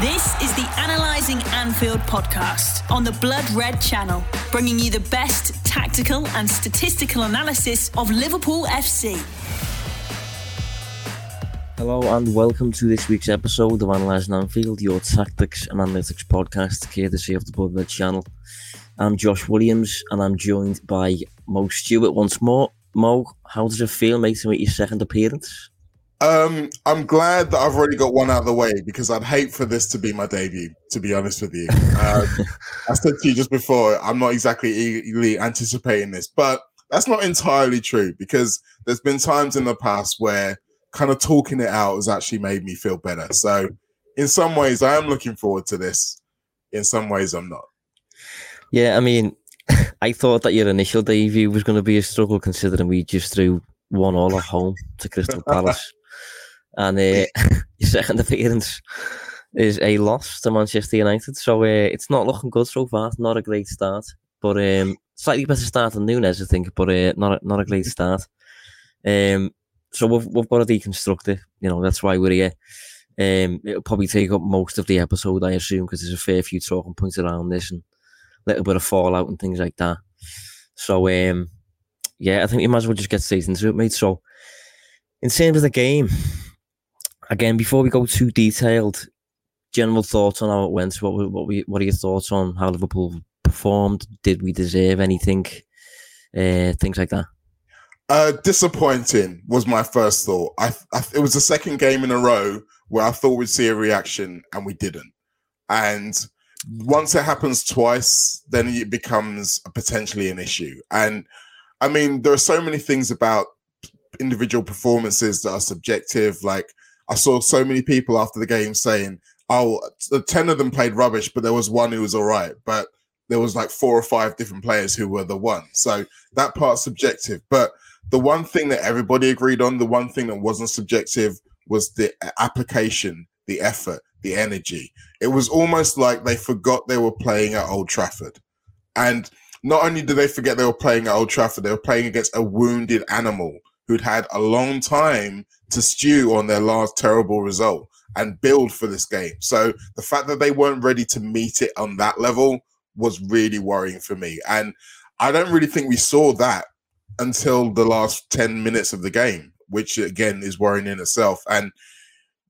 This is the Analyzing Anfield podcast on the Blood Red channel, bringing you the best tactical and statistical analysis of Liverpool FC. Hello and welcome to this week's episode of Analysing Anfield, your tactics and analytics podcast, courtesy of the Blood Red channel. I'm Josh Williams and I'm joined by Mo Stewart once more. Mo, how does it feel, make your second appearance? Um, I'm glad that I've already got one out of the way because I'd hate for this to be my debut. To be honest with you, um, I said to you just before, I'm not exactly eagerly anticipating this, but that's not entirely true because there's been times in the past where kind of talking it out has actually made me feel better. So, in some ways, I am looking forward to this. In some ways, I'm not. Yeah, I mean, I thought that your initial debut was going to be a struggle considering we just threw one all at home to Crystal Palace and uh, your second appearance is a loss to Manchester United. So uh, it's not looking good so far. Not a great start, but um, slightly better start than Nunez, I think, but uh, not a, not a great start. Um, so we've we've got to deconstruct it. You know that's why we're here. Um, it'll probably take up most of the episode, I assume, because there's a fair few talking points around this and a little bit of fallout and things like that. So um, yeah, I think we might as well just get straight into it, mate. So in terms of the game, again, before we go too detailed, general thoughts on how it went. What were, what we what are your thoughts on how Liverpool performed? Did we deserve anything? Uh, things like that. Uh, disappointing was my first thought. I, I, it was the second game in a row where I thought we'd see a reaction and we didn't. And once it happens twice, then it becomes potentially an issue. And I mean, there are so many things about individual performances that are subjective. Like I saw so many people after the game saying, "Oh, ten of them played rubbish, but there was one who was all right." But there was like four or five different players who were the one. So that part's subjective. But the one thing that everybody agreed on, the one thing that wasn't subjective, was the application, the effort, the energy. It was almost like they forgot they were playing at Old Trafford, and not only did they forget they were playing at Old Trafford, they were playing against a wounded animal who'd had a long time to stew on their last terrible result and build for this game. So the fact that they weren't ready to meet it on that level was really worrying for me. And I don't really think we saw that until the last 10 minutes of the game, which again is worrying in itself. And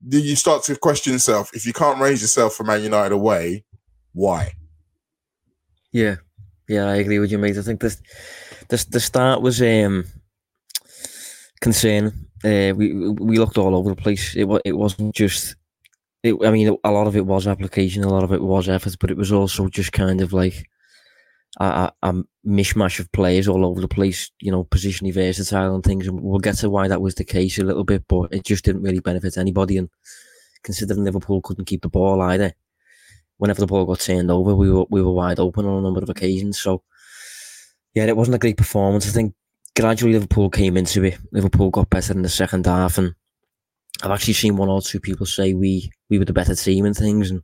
you start to question yourself if you can't raise yourself from Man United away, why? Yeah, yeah, I agree with you, mate. I think this, this the start was um concerning. Uh, we we looked all over the place. It it wasn't just. It, I mean, a lot of it was application, a lot of it was effort, but it was also just kind of like a, a, mishmash of players all over the place. You know, positionally versatile and things. And we'll get to why that was the case a little bit, but it just didn't really benefit anybody. And considering Liverpool couldn't keep the ball either, whenever the ball got turned over, we were we were wide open on a number of occasions. So yeah, it wasn't a great performance. I think gradually Liverpool came into it. Liverpool got better in the second half, and I've actually seen one or two people say we we were the better team and things. And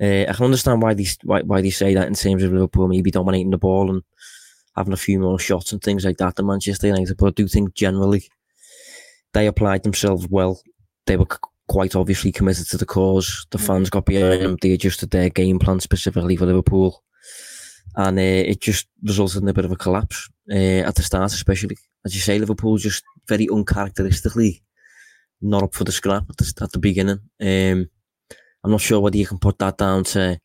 uh, I can understand why they why, why they say that in terms of Liverpool maybe dominating the ball and having a few more shots and things like that than Manchester United. But I do think generally they applied themselves well. They were quite obviously committed to the cause. The fans got behind them. They adjusted their game plan specifically for Liverpool and uh, it just resulted in a bit of a collapse uh, at the start, especially as you say, Liverpool just very uncharacteristically not up for the scrap at the, at the beginning. Um, I'm not sure whether you can put that down to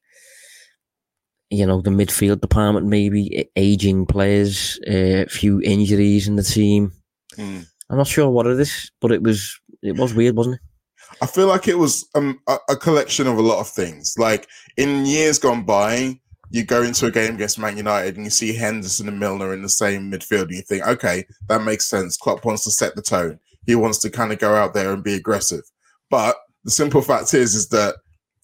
you know the midfield department, maybe aging players, a uh, few injuries in the team. Mm. I'm not sure what it is, but it was it was weird, wasn't it? I feel like it was um, a, a collection of a lot of things. Like in years gone by, you go into a game against Man United and you see Henderson and Milner in the same midfield, and you think, okay, that makes sense. Klopp wants to set the tone. He wants to kind of go out there and be aggressive. But the simple fact is, is that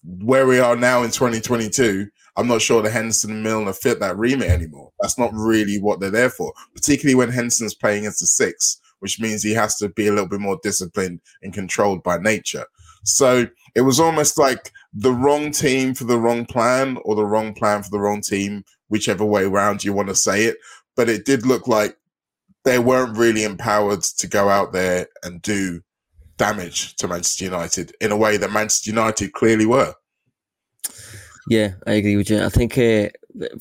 where we are now in 2022, I'm not sure the Henderson and Milner fit that remit anymore. That's not really what they're there for, particularly when Henderson's playing as the six, which means he has to be a little bit more disciplined and controlled by nature. So it was almost like the wrong team for the wrong plan or the wrong plan for the wrong team, whichever way around you want to say it. But it did look like they weren't really empowered to go out there and do damage to Manchester United in a way that Manchester United clearly were. Yeah, I agree with you. I think uh,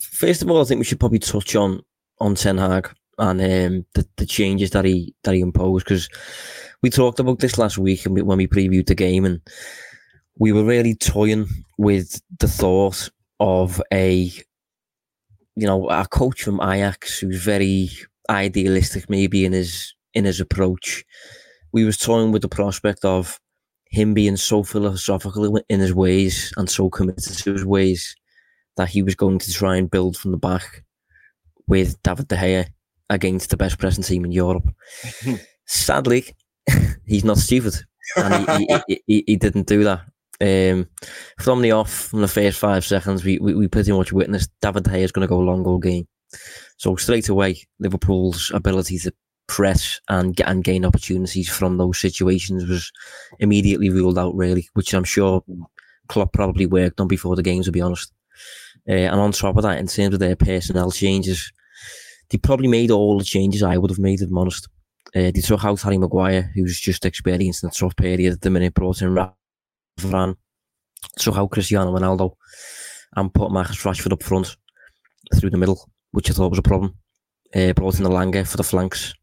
first of all, I think we should probably touch on on Ten Hag and um, the the changes that he that he imposed because we talked about this last week when we previewed the game and we were really toying with the thought of a you know a coach from Ajax who's very idealistic maybe in his in his approach. We was toying with the prospect of him being so philosophical in his ways and so committed to his ways that he was going to try and build from the back with David De Gea against the best pressing team in Europe. Sadly, he's not stupid, and he, he, he, he, didn't do that. Um, from the off, from the first five seconds, we, we, we pretty much witnessed David Gea is going to go long goal game. So straight away, Liverpool's ability to press and get and gain opportunities from those situations was immediately ruled out. Really, which I'm sure Klopp probably worked on before the games. To be honest, uh, and on top of that, in terms of their personnel changes, they probably made all the changes I would have made. If I'm honest, uh, they took out Harry Maguire, who's just experiencing a tough period at the minute, brought in Varane, took out Cristiano Ronaldo, and put Marcus Rashford up front through the middle, which I thought was a problem. Uh, brought in Elanga for the flanks,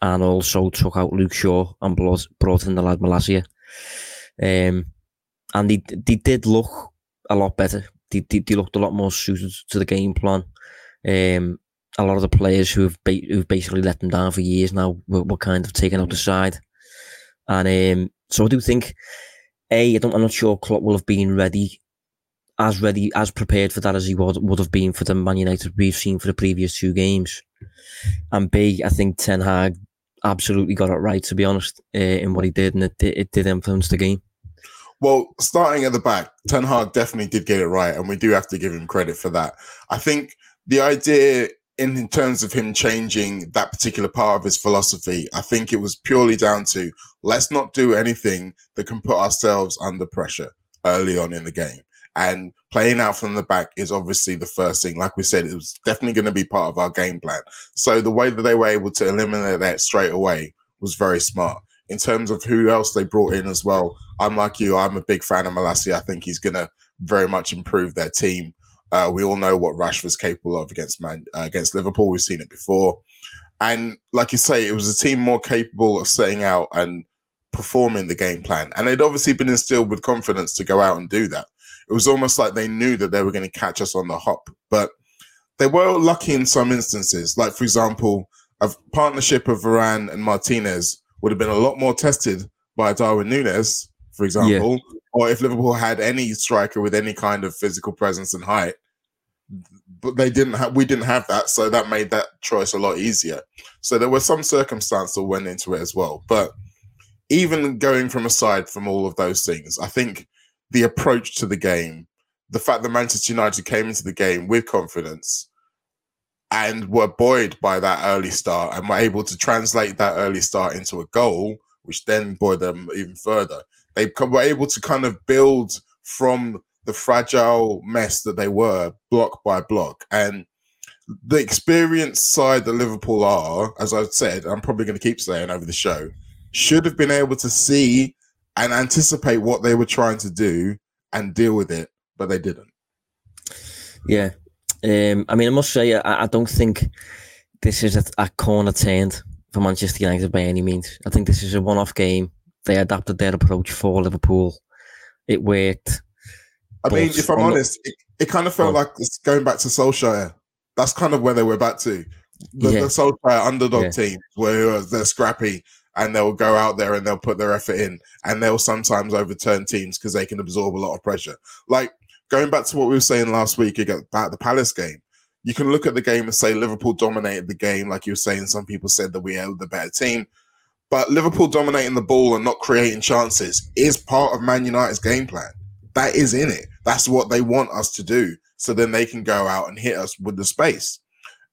and also took out Luke Shaw and brought, brought in the lad Malacia. Um, and they, they did look a lot better. They, they, they looked a lot more suited to the game plan. Um, a lot of the players who have ba- who've basically let them down for years now were, were kind of taken out the side, and um, so I do think, a I don't I'm not sure Klopp will have been ready, as ready as prepared for that as he would would have been for the Man United we've seen for the previous two games, and B I think Ten Hag absolutely got it right to be honest uh, in what he did, and it, it did influence the game. Well, starting at the back, Ten Hag definitely did get it right, and we do have to give him credit for that. I think the idea in, terms of him changing that particular part of his philosophy, I think it was purely down to let's not do anything that can put ourselves under pressure early on in the game. And playing out from the back is obviously the first thing. Like we said, it was definitely going to be part of our game plan. So the way that they were able to eliminate that straight away was very smart. In terms of who else they brought in as well, I'm like you, I'm a big fan of Malacia. I think he's going to very much improve their team. Uh, we all know what Rashford's capable of against Man uh, against Liverpool. We've seen it before, and like you say, it was a team more capable of setting out and performing the game plan, and they'd obviously been instilled with confidence to go out and do that. It was almost like they knew that they were going to catch us on the hop, but they were lucky in some instances. Like for example, a partnership of Varane and Martinez would have been a lot more tested by Darwin Nunez, for example, yeah. or if Liverpool had any striker with any kind of physical presence and height, but they didn't have we didn't have that so that made that choice a lot easier so there were some circumstance that went into it as well but even going from aside from all of those things i think the approach to the game the fact that manchester united came into the game with confidence and were buoyed by that early start and were able to translate that early start into a goal which then buoyed them even further they were able to kind of build from the fragile mess that they were, block by block. And the experienced side that Liverpool are, as I've said, I'm probably going to keep saying over the show, should have been able to see and anticipate what they were trying to do and deal with it, but they didn't. Yeah. Um, I mean, I must say, I, I don't think this is a, a corner turned for Manchester United by any means. I think this is a one off game. They adapted their approach for Liverpool. It worked. I mean, if I'm honest, it, it, kind of felt like it's going back to Solskjaer. That's kind of where they were back to. The, yeah. the Solskjaer underdog yeah. team, where they're scrappy and they'll go out there and they'll put their effort in, and they'll sometimes overturn teams because they can absorb a lot of pressure. Like going back to what we were saying last week about the Palace game, you can look at the game and say Liverpool dominated the game, like you were saying. Some people said that we held the better team. But Liverpool dominating the ball and not creating chances is part of Man United's game plan. That is in it. That's what they want us to do. So then they can go out and hit us with the space.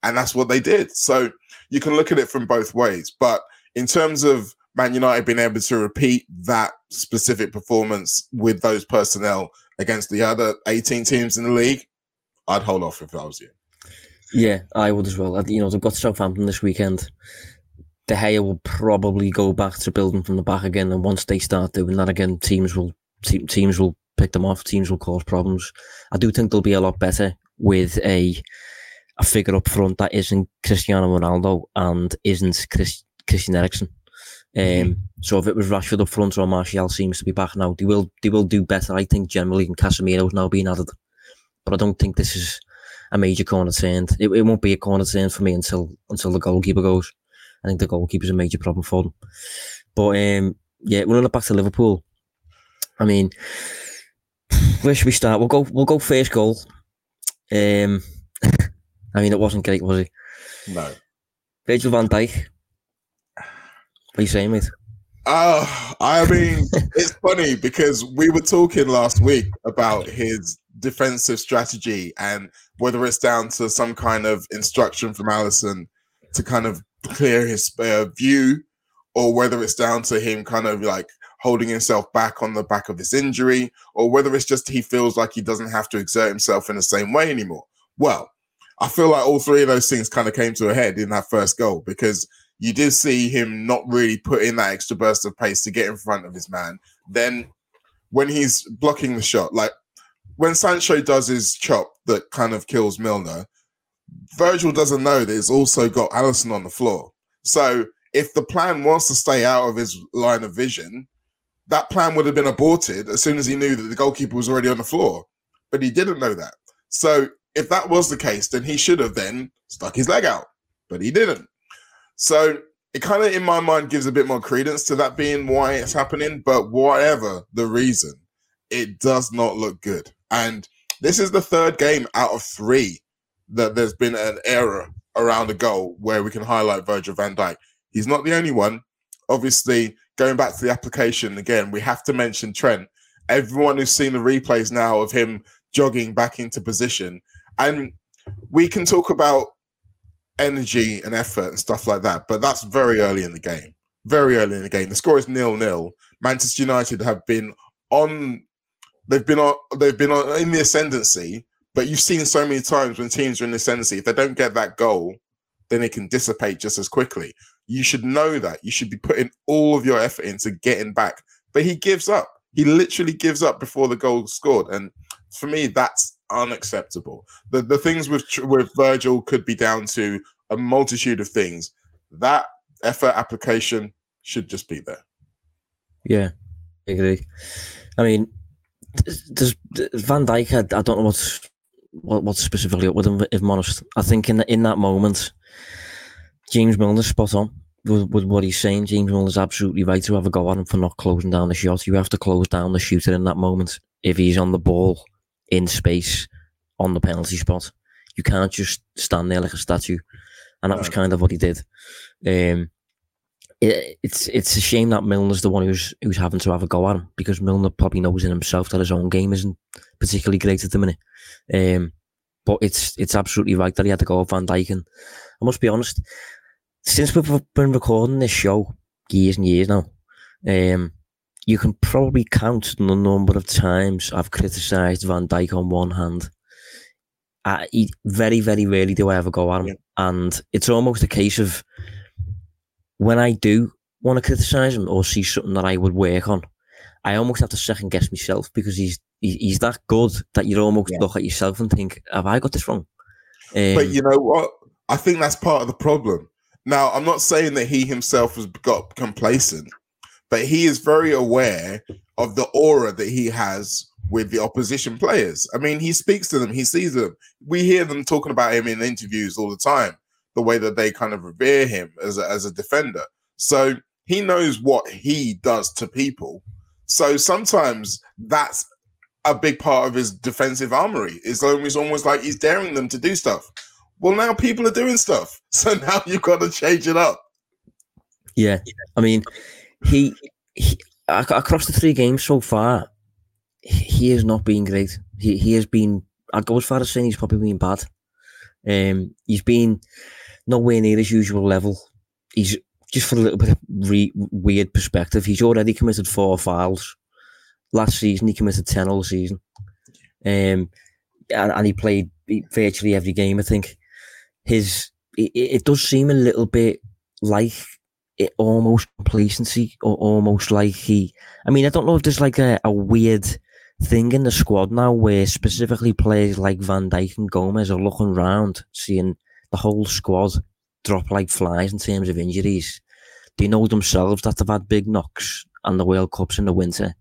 And that's what they did. So you can look at it from both ways. But in terms of Man United being able to repeat that specific performance with those personnel against the other 18 teams in the league, I'd hold off if I was you. Yeah, I would as well. You know, they've got Southampton this weekend. De Gea will probably go back to building from the back again, and once they start doing that again, teams will te- teams will pick them off. Teams will cause problems. I do think they'll be a lot better with a a figure up front that isn't Cristiano Ronaldo and isn't Chris, Christian Eriksen. Um, mm-hmm. So if it was Rashford up front or Martial seems to be back now, they will they will do better. I think generally, and Casemiro's now being added, but I don't think this is a major corner turn. It, it won't be a corner turn for me until until the goalkeeper goes. I think the goalkeeper's a major problem for them. But um, yeah, we're running back to Liverpool. I mean, where should we start? We'll go. We'll go first goal. Um, I mean, it wasn't great, was it? No. Virgil van Dijk. What are you saying, mate? Uh, I mean, it's funny because we were talking last week about his defensive strategy and whether it's down to some kind of instruction from Alisson to kind of clear his uh, view or whether it's down to him kind of like holding himself back on the back of his injury, or whether it's just he feels like he doesn't have to exert himself in the same way anymore. Well, I feel like all three of those things kind of came to a head in that first goal because you did see him not really put in that extra burst of pace to get in front of his man. Then when he's blocking the shot, like when Sancho does his chop that kind of kills Milner, Virgil doesn't know that he's also got Alisson on the floor. So if the plan was to stay out of his line of vision, that plan would have been aborted as soon as he knew that the goalkeeper was already on the floor. But he didn't know that. So if that was the case, then he should have then stuck his leg out. But he didn't. So it kind of, in my mind, gives a bit more credence to that being why it's happening. But whatever the reason, it does not look good. And this is the third game out of three that there's been an error around the goal where we can highlight Virgil van Dijk. He's not the only one. Obviously, going back to the application again, we have to mention Trent. Everyone who's seen the replays now of him jogging back into position, and we can talk about energy and effort and stuff like that, but that's very early in the game. Very early in the game. The score is nil nil. Manchester United have been on. They've been on. They've been on in the ascendancy. But you've seen so many times when teams are in ascendancy, if they don't get that goal, then it can dissipate just as quickly. You should know that. You should be putting all of your effort into getting back. But he gives up. He literally gives up before the goal scored. And for me, that's unacceptable. The the things with with Virgil could be down to a multitude of things. That effort application should just be there. Yeah, I agree. I mean, does Van Dijk? I, I don't know what's what, what's specifically up with him. If I'm honest, I think in the, in that moment, James Milner's spot on with, with what he's saying. James Milner's absolutely right to have a go at him for not closing down the shot. You have to close down the shooter in that moment if he's on the ball in space on the penalty spot. You can't just stand there like a statue, and that was kind of what he did. Um, it, it's it's a shame that Milner's the one who's who's having to have a go at him because Milner probably knows in himself that his own game isn't particularly great at the minute. Um, but it's it's absolutely right that he had to go at Van Dijk, and I must be honest, since we've been recording this show years and years now, um, you can probably count the number of times I've criticised Van Dijk on one hand. I, he, very, very rarely do I ever go at him. Yeah. And it's almost a case of when I do want to criticise him or see something that I would work on, I almost have to second guess myself because he's he's that good that you almost yeah. look at yourself and think, "Have I got this wrong?" Um, but you know what? I think that's part of the problem. Now, I'm not saying that he himself has got complacent, but he is very aware of the aura that he has with the opposition players. I mean, he speaks to them, he sees them. We hear them talking about him in interviews all the time, the way that they kind of revere him as a, as a defender. So he knows what he does to people. So sometimes that's a big part of his defensive armory. It's almost almost like he's daring them to do stuff. Well, now people are doing stuff, so now you've got to change it up. Yeah, I mean, he, he across the three games so far, he has not been great. He he has been. I go as far as saying he's probably been bad. Um, he's been nowhere near his usual level. He's just for a little bit of re- weird perspective. He's already committed four fouls. Last season, he committed ten all season. Um, and, and he played virtually every game. I think his it, it does seem a little bit like it almost complacency or almost like he I mean I don't know if there's like a, a weird thing in the squad now where specifically players like Van Dijk and Gomez are looking round, seeing the whole squad drop like flies in terms of injuries. They know themselves that they've had big knocks and the World Cups in the winter.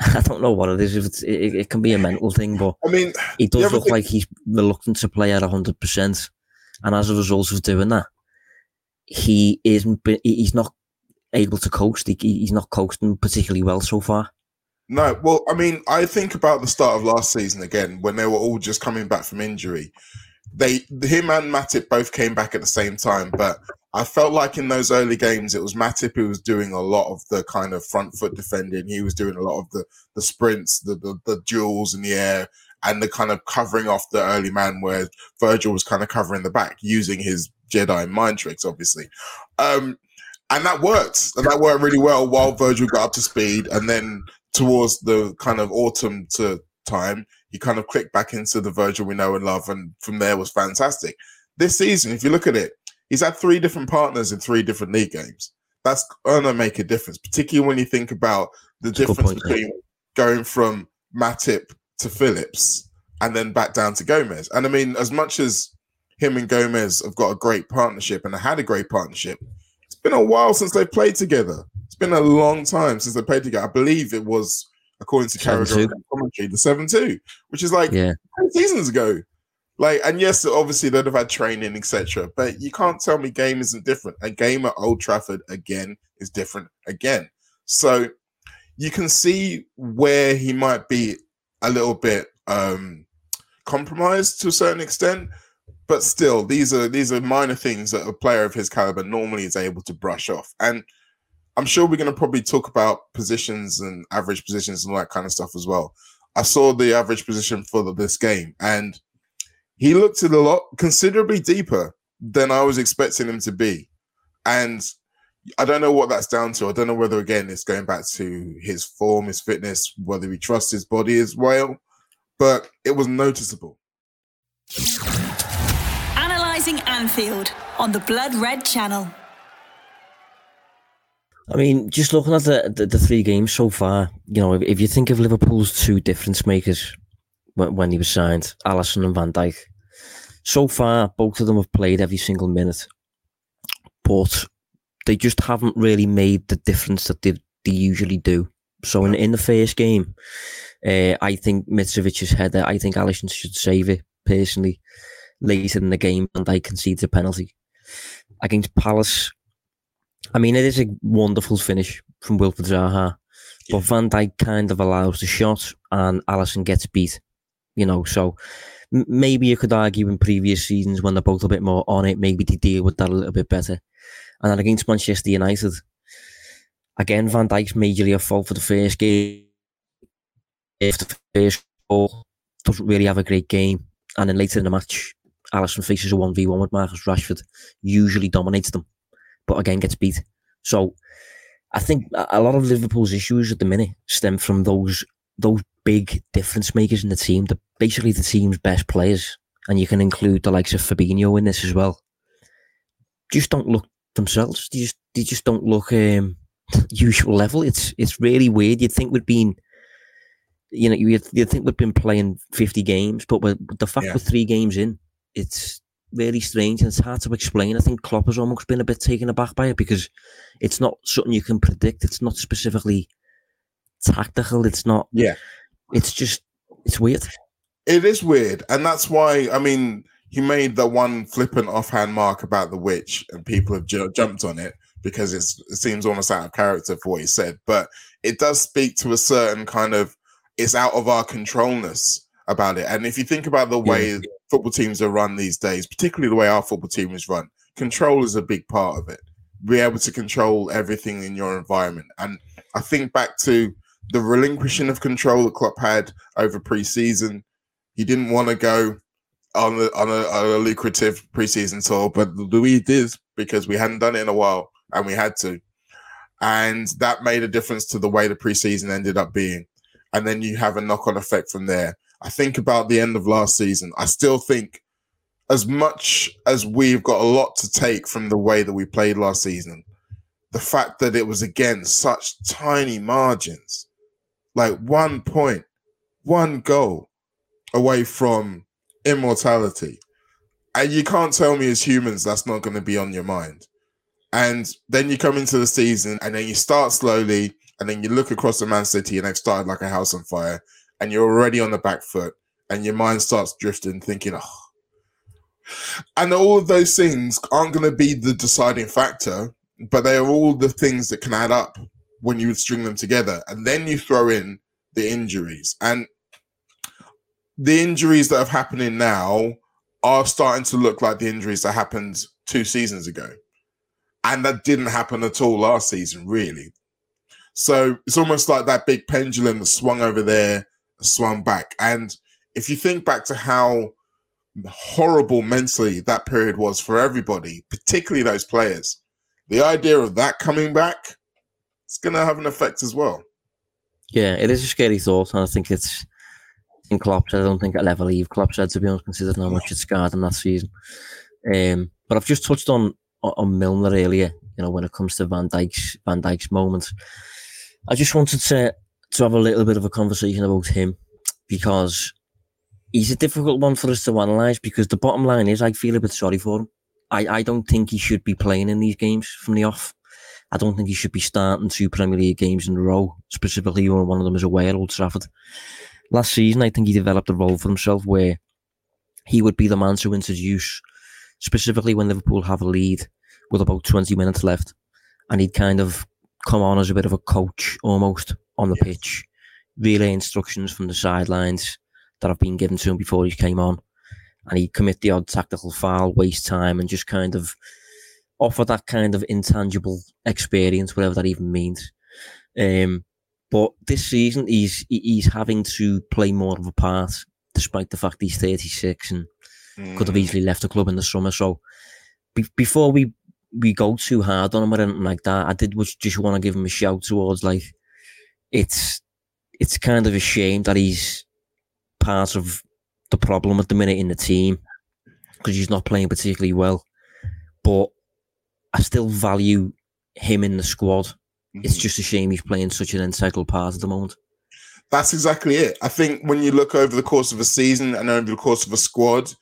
I don't know what it is. If it's, it, it can be a mental thing, but I mean, he does look think- like he's reluctant to play at hundred percent, and as a result of doing that, he isn't. He's not able to coast. He, he's not coasting particularly well so far. No, well, I mean, I think about the start of last season again when they were all just coming back from injury. They, him and Matip both came back at the same time, but I felt like in those early games it was Matip who was doing a lot of the kind of front foot defending. He was doing a lot of the the sprints, the the, the duels in the air, and the kind of covering off the early man, where Virgil was kind of covering the back using his Jedi mind tricks, obviously. Um, and that worked, and that worked really well while Virgil got up to speed, and then towards the kind of autumn to time, he kind of clicked back into the Virgil we know and love, and from there was fantastic. This season, if you look at it, he's had three different partners in three different league games. That's gonna make a difference, particularly when you think about the difference point, yeah. between going from Matip to Phillips and then back down to Gomez. And I mean, as much as him and Gomez have got a great partnership and had a great partnership, it's been a while since they've played together. It's been a long time since they played together. I believe it was, according to Carragher commentary, the 7 2, which is like Yeah, 10 seasons ago. Like, and yes, obviously they'd have had training, etc. But you can't tell me game isn't different. A game at Old Trafford again is different again. So you can see where he might be a little bit um compromised to a certain extent. But still, these are these are minor things that a player of his caliber normally is able to brush off. And I'm sure we're going to probably talk about positions and average positions and all that kind of stuff as well. I saw the average position for this game, and he looked at a lot considerably deeper than I was expecting him to be. And I don't know what that's down to. I don't know whether again it's going back to his form, his fitness, whether he trusts his body as well. But it was noticeable. Analysing Anfield on the Blood Red Channel. I mean, just looking at the, the, the three games so far, you know, if, if you think of Liverpool's two difference makers when, when he was signed, Alisson and Van Dijk, so far both of them have played every single minute, but they just haven't really made the difference that they, they usually do. So in, in the first game, uh, I think Mitrovic's header, I think Alisson should save it personally. Later in the game, and I concedes a penalty against Palace. I mean, it is a wonderful finish from Wilfried Zaha, but Van Dijk kind of allows the shot, and Alisson gets beat. You know, so m- maybe you could argue in previous seasons when they're both a bit more on it, maybe they deal with that a little bit better. And then against Manchester United, again, Van Dijk's majorly at fault for the first game. If the first goal doesn't really have a great game, and then later in the match, Alisson faces a one v one with Marcus Rashford, usually dominates them, but again gets beat. So I think a lot of Liverpool's issues at the minute stem from those those big difference makers in the team. The basically the team's best players, and you can include the likes of Fabinho in this as well. Just don't look themselves. They just they just don't look um, usual level. It's it's really weird. You'd think we'd been, you know, you'd, you'd think we'd been playing fifty games, but the fact Yeah. we're three games in, it's really strange and it's hard to explain. I think Klopp has almost been a bit taken aback by it because it's not something you can predict. It's not specifically tactical. It's not. Yeah. It's just it's weird. It is weird, and that's why I mean he made the one flippant offhand mark about the witch, and people have ju- jumped on it because it's, it seems almost out of character for what he said. But it does speak to a certain kind of it's out of our controlness about it. And if you think about the way football teams are run these days, particularly the way our football team is run, control is a big part of it. Be able to control everything in your environment, and I think back to the relinquishing of control that Klopp had over pre-season. He didn't want to go on a, on a, on a lucrative preseason tour, but Louis did because we hadn't done it in a while and we had to. And that made a difference to the way the preseason ended up being. And then you have a knock on effect from there. I think about the end of last season. I still think, as much as we've got a lot to take from the way that we played last season, the fact that it was again such tiny margins, like one point, one goal away from immortality. And you can't tell me as humans that's not going to be on your mind. And then you come into the season and then you start slowly and then you look across the Man City and they've started like a house on fire and you're already on the back foot and your mind starts drifting thinking, oh. And all of those things aren't going to be the deciding factor, but they are all the things that can add up when you would string them together. And then you throw in the injuries. And the injuries that have happening now are starting to look like the injuries that happened two seasons ago. And that didn't happen at all last season, really. So it's almost like that big pendulum swung over there, swung back. And if you think back to how horrible mentally that period was for everybody, particularly those players, the idea of that coming back, it's going to have an effect as well. Yeah, it is a scary thought, and I think it's in Klopp. I don't think I'll ever leave Klopp said to be honest, considering how much it scarred him that season. Um, but I've just touched on on Milner earlier. You know, when it comes to Van Dijk's Van Dijk's moments, I just wanted to to have a little bit of a conversation about him because he's a difficult one for us to analyse. Because the bottom line is, I feel a bit sorry for him. I, I don't think he should be playing in these games from the off. I don't think he should be starting two Premier League games in a row, specifically when one of them is away at Old Trafford. Last season, I think he developed a role for himself where he would be the man to introduce, specifically when Liverpool have a lead with about 20 minutes left. And he'd kind of come on as a bit of a coach almost on the yes. pitch, relay instructions from the sidelines that have been given to him before he came on. And he'd commit the odd tactical foul, waste time, and just kind of offer that kind of intangible experience, whatever that even means. Um, but this season, he's he's having to play more of a part, despite the fact he's 36 and mm. could have mm. easily left the club in the summer. So, be- before we we go too hard on him or anything like that, I did just want to give him a shout towards like it's it's kind of a shame that he's part of the problem at the minute in the team because he's not playing particularly well. But I still value him in the squad. Mm-hmm. It's just a shame he's playing such an integral part at the moment. That's exactly it. I think when you look over the course of a season and over the course of a squad,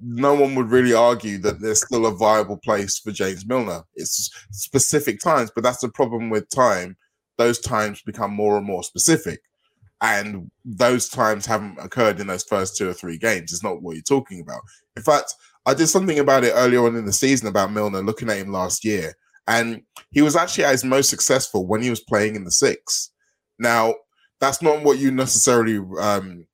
no one would really argue that there's still a viable place for James Milner. It's specific times, but that's the problem with time. Those times become more and more specific. And those times haven't occurred in those first two or three games. It's not what you're talking about. In fact, I did something about it earlier on in the season about Milner, looking at him last year, and he was actually at his most successful when he was playing in the six. Now, that's not what you necessarily um,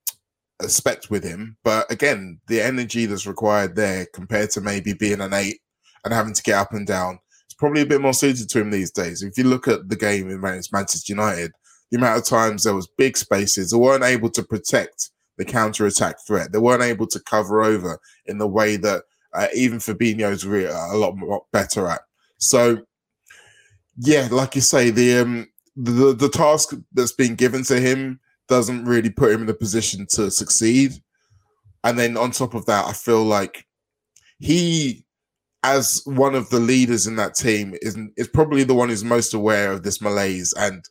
expect with him, but again, the energy that's required there compared to maybe being an eight and having to get up and down, probably a bit more suited to him these days. If you look at the game in Manchester United, the amount of times there was big spaces, they weren't able to protect the counter attack threat. They weren't able to cover over in the way that uh, even Fabinho's really a lot, lot better at. So, yeah, like you say, the um, the the task that's been given to him doesn't really put him in a position to succeed. And then on top of that, I feel like he, as one of the leaders in that team, is is probably the one who's most aware of this malaise and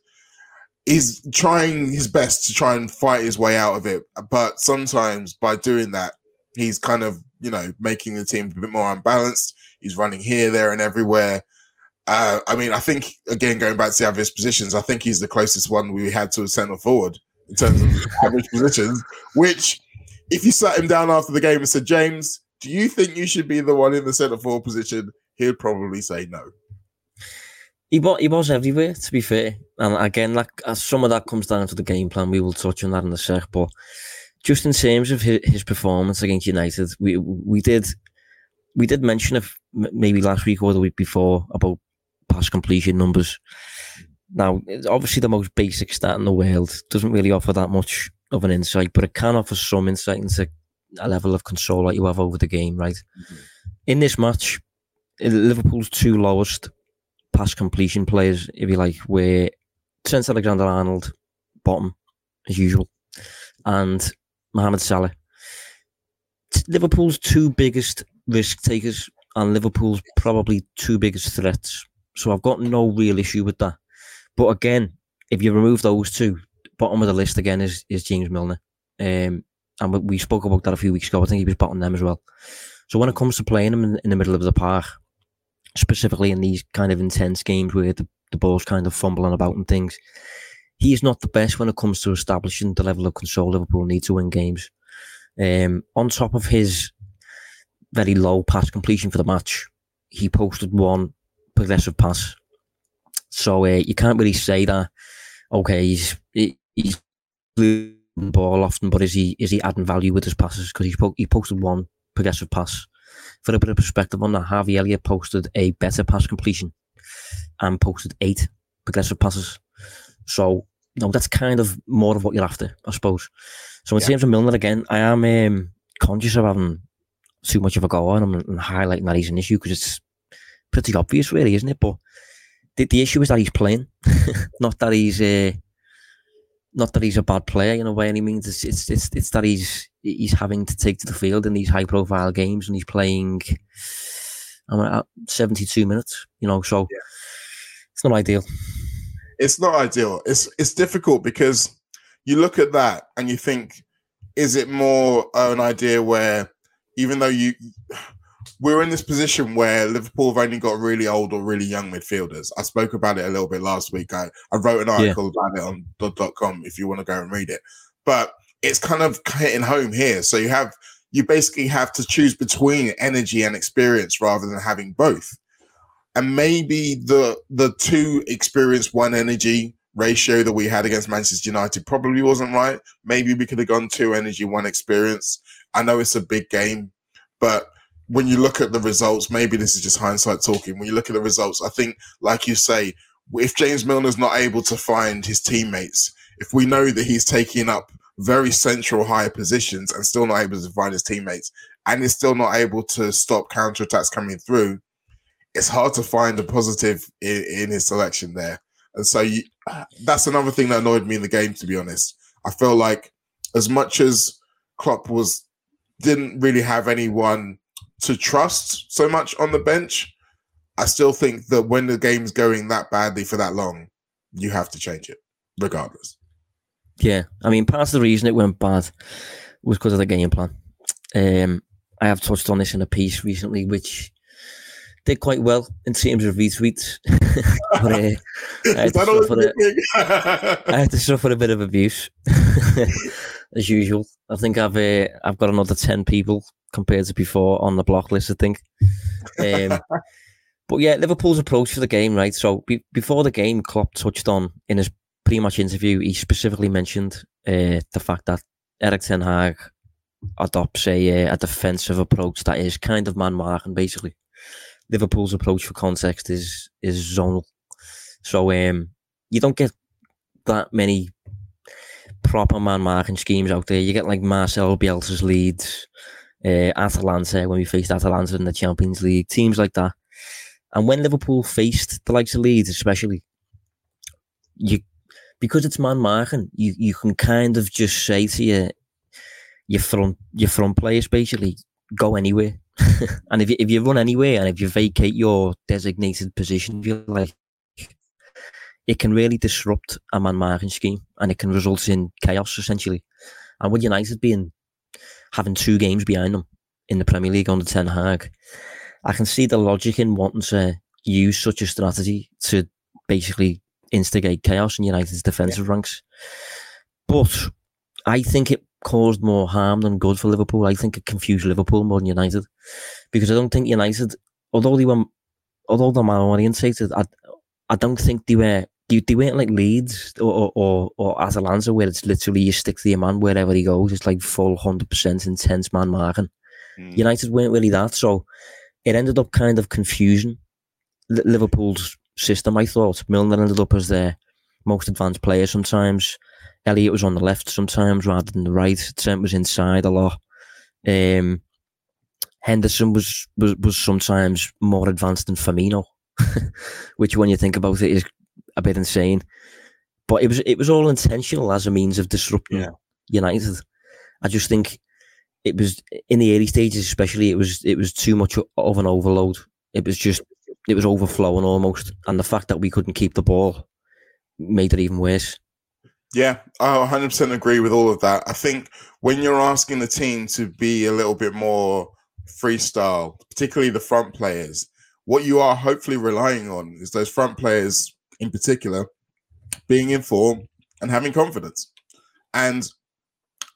he's trying his best to try and fight his way out of it. But sometimes by doing that, he's kind of, you know, making the team a bit more unbalanced. He's running here, there, and everywhere. Uh, I mean, I think, again, going back to the obvious positions, I think he's the closest one we had to a centre forward in terms of average positions, which if you sat him down after the game and said, James, do you think you should be the one in the centre forward position? He'd probably say no he was, he was everywhere, to be fair. And again, like as some of that comes down to the game plan. We will touch on that in a sec. But just in terms of his, his performance against United, we we did we did mention it maybe last week or the week before about pass completion numbers. Now, obviously the most basic stat in the world doesn't really offer that much of an insight, but it can offer some insight into a level of control that you have over the game, right? Mm-hmm. In this match, Liverpool's two lowest pass completion players, if you like, where Trent Alexander Arnold, bottom, as usual, and Mohamed Salah. Liverpool's two biggest risk takers and Liverpool's probably two biggest threats. So I've got no real issue with that. But again, if you remove those two, bottom of the list again is, is James Milner. Um, and we spoke about that a few weeks ago. I think he was botting them as well. So when it comes to playing him in, in the middle of the park, specifically in these kind of intense games where the, the ball's kind of fumbling about and things, he's not the best when it comes to establishing the level of control Liverpool need to win games. Um, on top of his very low pass completion for the match, he posted one progressive pass. So uh, you can't really say that. Okay, he's he's the ball often, but is he is he adding value with his passes? Because he po- he posted one progressive pass. For a bit of perspective on that, Harvey Elliott posted a better pass completion and posted eight progressive passes. So no, that's kind of more of what you're after, I suppose. So in yeah. terms of Milner again, I am um, conscious of having too much of a go on him and highlighting that he's an issue because it's pretty obvious, really, isn't it? But the, the issue is that he's playing, not that he's uh, not that he's a bad player, you know, by any means. It's, it's it's it's that he's he's having to take to the field in these high profile games and he's playing. I'm at uh, 72 minutes, you know, so yeah. it's not ideal. It's not ideal. It's it's difficult because you look at that and you think, is it more an idea where even though you we're in this position where Liverpool have only got really old or really young midfielders. I spoke about it a little bit last week. I, I wrote an article yeah. about it on dot.com if you want to go and read it. But it's kind of hitting home here. So you have you basically have to choose between energy and experience rather than having both. And maybe the the two experience, one energy ratio that we had against Manchester United probably wasn't right. Maybe we could have gone two energy, one experience. I know it's a big game, but when you look at the results, maybe this is just hindsight talking. When you look at the results, I think, like you say, if James Milner's not able to find his teammates, if we know that he's taking up very central high positions and still not able to find his teammates, and he's still not able to stop counter attacks coming through, it's hard to find a positive in, in his selection there. And so you, that's another thing that annoyed me in the game, to be honest. I felt like as much as Klopp was didn't really have anyone to trust so much on the bench, I still think that when the game's going that badly for that long, you have to change it, regardless. Yeah, I mean, part of the reason it went bad was because of the game plan. Um, I have touched on this in a piece recently, which did quite well in terms of retweets. but, uh, I, had a, I, had to suffer a bit of abuse, as usual. I think I've uh, I've got another ten people compared to before on the block list. I think. Um, but yeah, Liverpool's approach for the game, right? So be, before the game, Klopp touched on in his pre-match interview. He specifically mentioned uh, the fact that Erik Ten Hag adopts a, uh, a defensive approach that is kind of man marking, basically. Liverpool's approach for context is is zonal. So um, you don't get that many proper man marking schemes out there. You get like Marcel Bielsa's Leeds, uh, Atalanta when we faced Atalanta in the Champions League, teams like that. And when Liverpool faced the likes of Leeds, especially, you because it's man marking, you, you can kind of just say to your your front your front players basically go anywhere. and if you, if you run anywhere and if you vacate your designated position, you like, it can really disrupt a man marking scheme and it can result in chaos essentially. And with United being having two games behind them in the Premier League under Ten Hag, I can see the logic in wanting to use such a strategy to basically instigate chaos in United's defensive yeah. ranks. But I think it caused more harm than good for Liverpool. I think it confused Liverpool more than United because I don't think United, although they were, although they're orientated, I, I don't think they were. They, they weren't like Leeds or, or or Atalanta where it's literally you stick to your man wherever he goes. It's like full hundred percent intense man marking. Mm. United weren't really that, so it ended up kind of confusing Liverpool's system. I thought Milner ended up as their most advanced player sometimes. Elliott was on the left sometimes rather than the right. Trent was inside a lot. Um, Henderson was, was was sometimes more advanced than Firmino, which when you think about it is a bit insane. But it was it was all intentional as a means of disrupting yeah. United. I just think it was in the early stages, especially it was it was too much of an overload. It was just it was overflowing almost, and the fact that we couldn't keep the ball made it even worse. Yeah, I 100% agree with all of that. I think when you're asking the team to be a little bit more freestyle, particularly the front players, what you are hopefully relying on is those front players in particular being in form and having confidence. And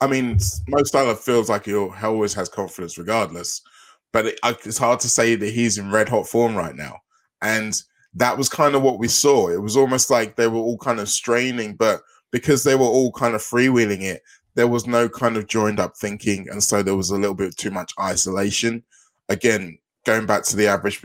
I mean, Mo Salah feels like he always has confidence regardless, but it, it's hard to say that he's in red hot form right now. And that was kind of what we saw. It was almost like they were all kind of straining, but because they were all kind of freewheeling it, there was no kind of joined up thinking. And so there was a little bit too much isolation. Again, going back to the average,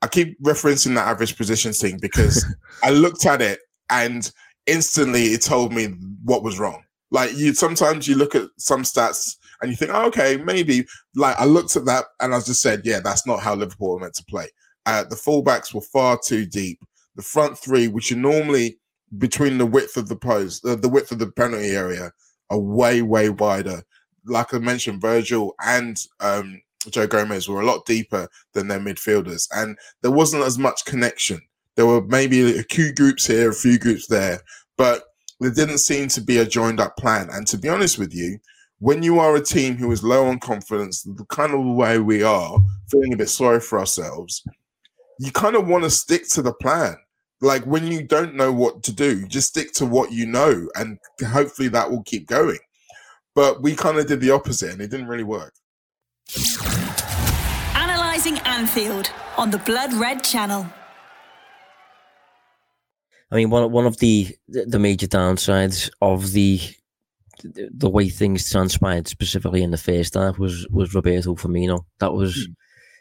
I keep referencing that average positions thing because I looked at it and instantly it told me what was wrong. Like you, sometimes you look at some stats and you think, oh, okay, maybe. Like I looked at that and I just said, yeah, that's not how Liverpool are meant to play. Uh, the fullbacks were far too deep. The front three, which are normally between the width of the post, uh, the width of the penalty area, are way, way wider. Like I mentioned, Virgil and um, Joe Gomez were a lot deeper than their midfielders, and there wasn't as much connection. There were maybe a few groups here, a few groups there, but there didn't seem to be a joined up plan. And to be honest with you, when you are a team who is low on confidence, the kind of way we are, feeling a bit sorry for ourselves, you kind of want to stick to the plan. Like when you don't know what to do, just stick to what you know, and hopefully that will keep going. But we kind of did the opposite, and it didn't really work. Analyzing Anfield on the Blood Red Channel. I mean, one one of the the major downsides of the the way things transpired, specifically in the first half, was was Roberto Firmino. That was mm.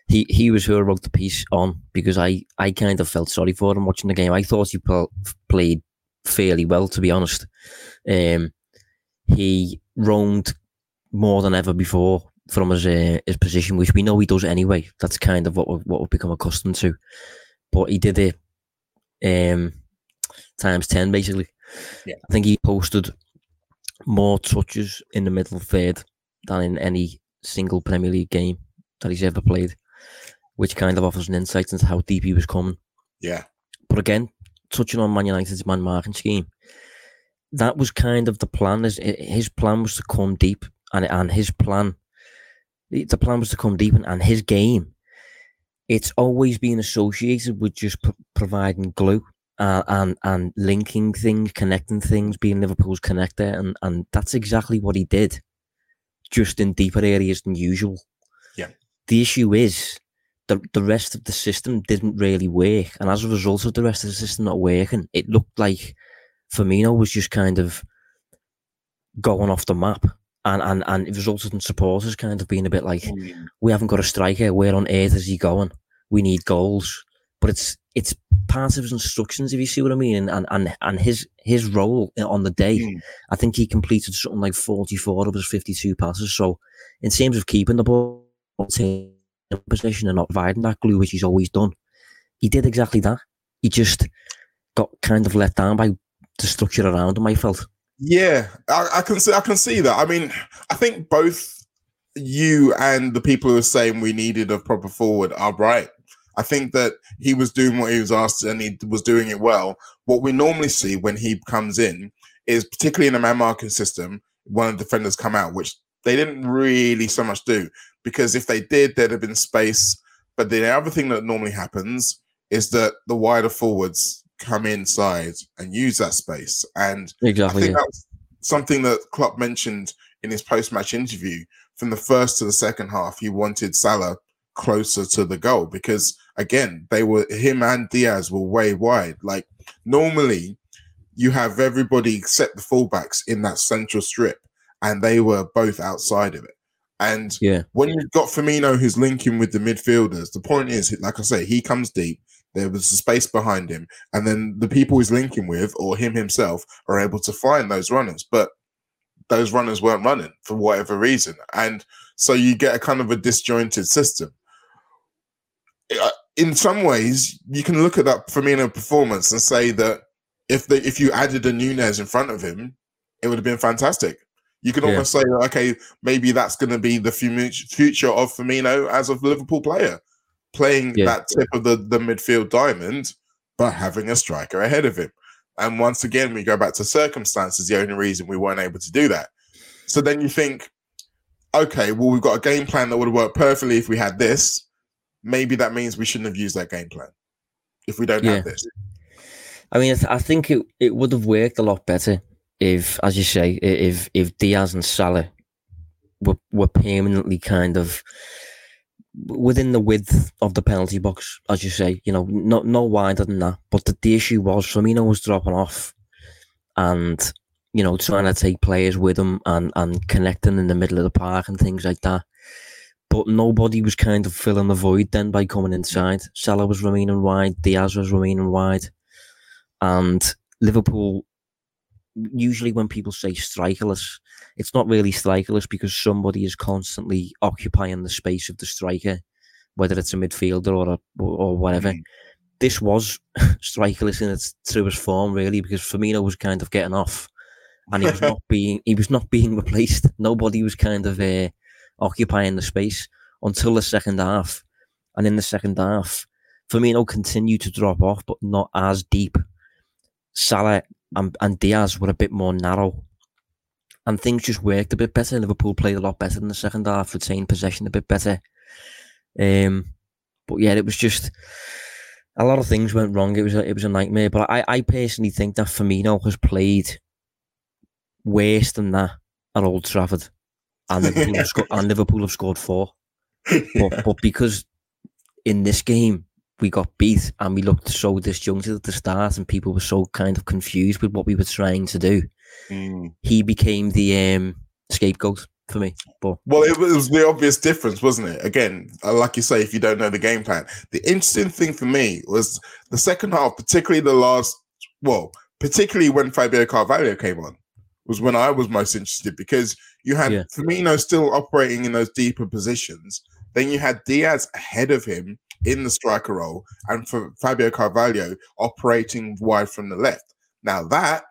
he he was who I wrote the piece on because I I kind of felt sorry for him watching the game. I thought he played fairly well, to be honest. Um, he roamed more than ever before from his uh, his position, which we know he does anyway. That's kind of what we what we've become accustomed to. But he did it. Um, times 10, basically. Yeah. I think he posted more touches in the middle third than in any single Premier League game that he's ever played, which kind of offers an insight into how deep he was coming. Yeah. But again, touching on Man United's man marking scheme, that was kind of the plan. His, his plan was to come deep, and and his plan, the plan was to come deep, and, and his game, it's always been associated with just p- providing glue uh, and and linking things, connecting things, being Liverpool's connector, and and that's exactly what he did, just in deeper areas than usual. Yeah. The issue is the the rest of the system didn't really work, and as a result of the rest of the system not working, it looked like Firmino was just kind of going off the map. And, and and it resulted in supporters kind of being a bit like, mm. we haven't got a striker. Where on earth is he going? We need goals. But it's it's part of his instructions, if you see what I mean, and and and his his role on the day. Mm. I think he completed something like forty four of his fifty two passes. So, in terms of keeping the ball in position and not providing that glue, which he's always done, he did exactly that. He just got kind of let down by the structure around him. I felt. Yeah, I, I can see. I can see that. I mean, I think both you and the people who are saying we needed a proper forward are right. I think that he was doing what he was asked and he was doing it well. What we normally see when he comes in is, particularly in a man marking system, one of the defenders come out, which they didn't really so much do because if they did, there'd have been space. But the other thing that normally happens is that the wider forwards come inside and use that space. And exactly, I think yeah. that's something that Klopp mentioned in his post-match interview. From the first to the second half, he wanted Salah closer to the goal because again, they were him and Diaz were way wide. Like normally, you have everybody except the fullbacks in that central strip, and they were both outside of it. And yeah, when you've got Firmino who's linking with the midfielders, the point is, like I say, he comes deep. There was a space behind him, and then the people he's linking with, or him himself, are able to find those runners. But those runners weren't running for whatever reason, and so you get a kind of a disjointed system in some ways, you can look at that Firmino performance and say that if the if you added a Nunez in front of him, it would have been fantastic. You can yeah. almost say, okay, maybe that's going to be the future of Firmino as a Liverpool player, playing yeah. that tip of the, the midfield diamond, but having a striker ahead of him. And once again, we go back to circumstances, the only reason we weren't able to do that. So then you think, okay, well, we've got a game plan that would have worked perfectly if we had this. Maybe that means we shouldn't have used that game plan if we don't Yeah. have this. I mean, I, th- I think it, it would have worked a lot better if, as you say, if if Diaz and Salah were were permanently kind of within the width of the penalty box, as you say. You know, not no wider than that. But the, the issue was Firmino was dropping off, and you know, trying to take players with him and and connecting in the middle of the park and things like that. But nobody was kind of filling the void then by coming inside. Salah was remaining wide, Diaz was remaining wide. And Liverpool, usually when people say strikerless, it's not really strikerless because somebody is constantly occupying the space of the striker, whether it's a midfielder or a, or whatever. Mm. This was strikerless in its truest form, really, because Firmino was kind of getting off, and he was not being he was not being replaced. Nobody was kind of uh, occupying the space until the second half, and in the second half, Firmino continued to drop off, but not as deep. Salah and, and Diaz were a bit more narrow. And things just worked a bit better. Liverpool played a lot better in the second half, retained possession a bit better. Um, but yeah, it was just a lot of things went wrong. It was a, it was a nightmare. But I, I personally think that Firmino has played worse than that at Old Trafford, and Liverpool, have, sco- and Liverpool have scored four. But, but because in this game we got beat and we looked so disjointed at the start, and people were so kind of confused with what we were trying to do, Mm. he became the um, scapegoat for me. But Well, it was the obvious difference, wasn't it? Again, uh, like you say, if you don't know the game plan, the interesting thing for me was the second half, particularly the last, well, particularly when Fabio Carvalho came on, was when I was most interested because you had Yeah. Firmino still operating in those deeper positions. Then you had Diaz ahead of him in the striker role, and for Fabio Carvalho operating wide from the left. Now that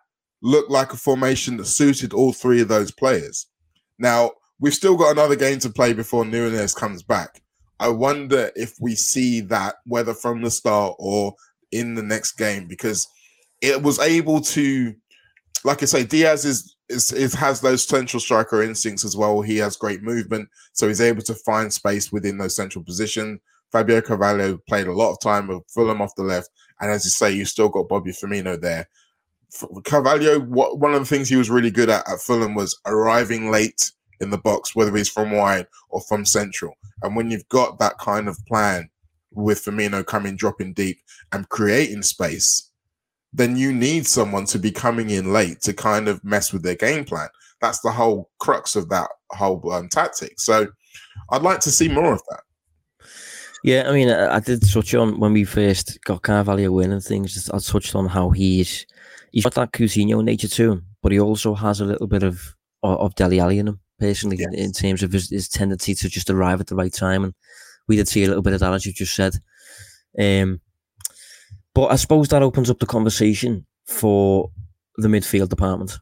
looked like a formation that suited all three of those players. Now, we've still got another game to play before Nunez comes back. I wonder if we see that whether from the start or in the next game because it was able to, like I say, Diaz is, is, is has those central striker instincts as well. He has great movement, so he's able to find space within those central positions. Fabio Carvalho played a lot of time with Fulham off the left, and as you say, you still got Bobby Firmino there. Carvalho, what, one of the things he was really good at at Fulham was arriving late in the box, whether he's from wide or from central. And when you've got that kind of plan with Firmino coming, dropping deep, and creating space, then you need someone to be coming in late to kind of mess with their game plan. That's the whole crux of that whole um, tactic. So I'd like to see more of that. yeah, I mean, I, I did touch on when we first got Carvalho in and things. I touched on how he's he's got that Coutinho nature to him, but he also has a little bit of of, of Dele Alli in him personally in, in terms of his, his tendency to just arrive at the right time. And we did see a little bit of that, as you just said. Um, but I suppose that opens up the conversation for the midfield department.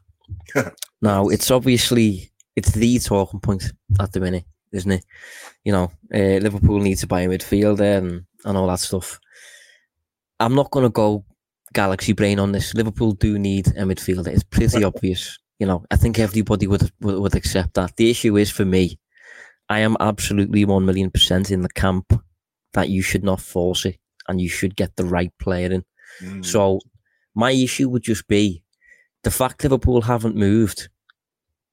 now, it's obviously it's the talking point at the minute, isn't it? You know, uh, Liverpool need to buy a midfielder and, and all that stuff. I'm not going to go galaxy brain on this. Liverpool do need a midfielder. It's pretty obvious. You know, I think everybody would, would would accept that. The issue is for me, I am absolutely one million percent in the camp that you should not force it and you should get the right player in. Mm. So my issue would just be the fact Liverpool haven't moved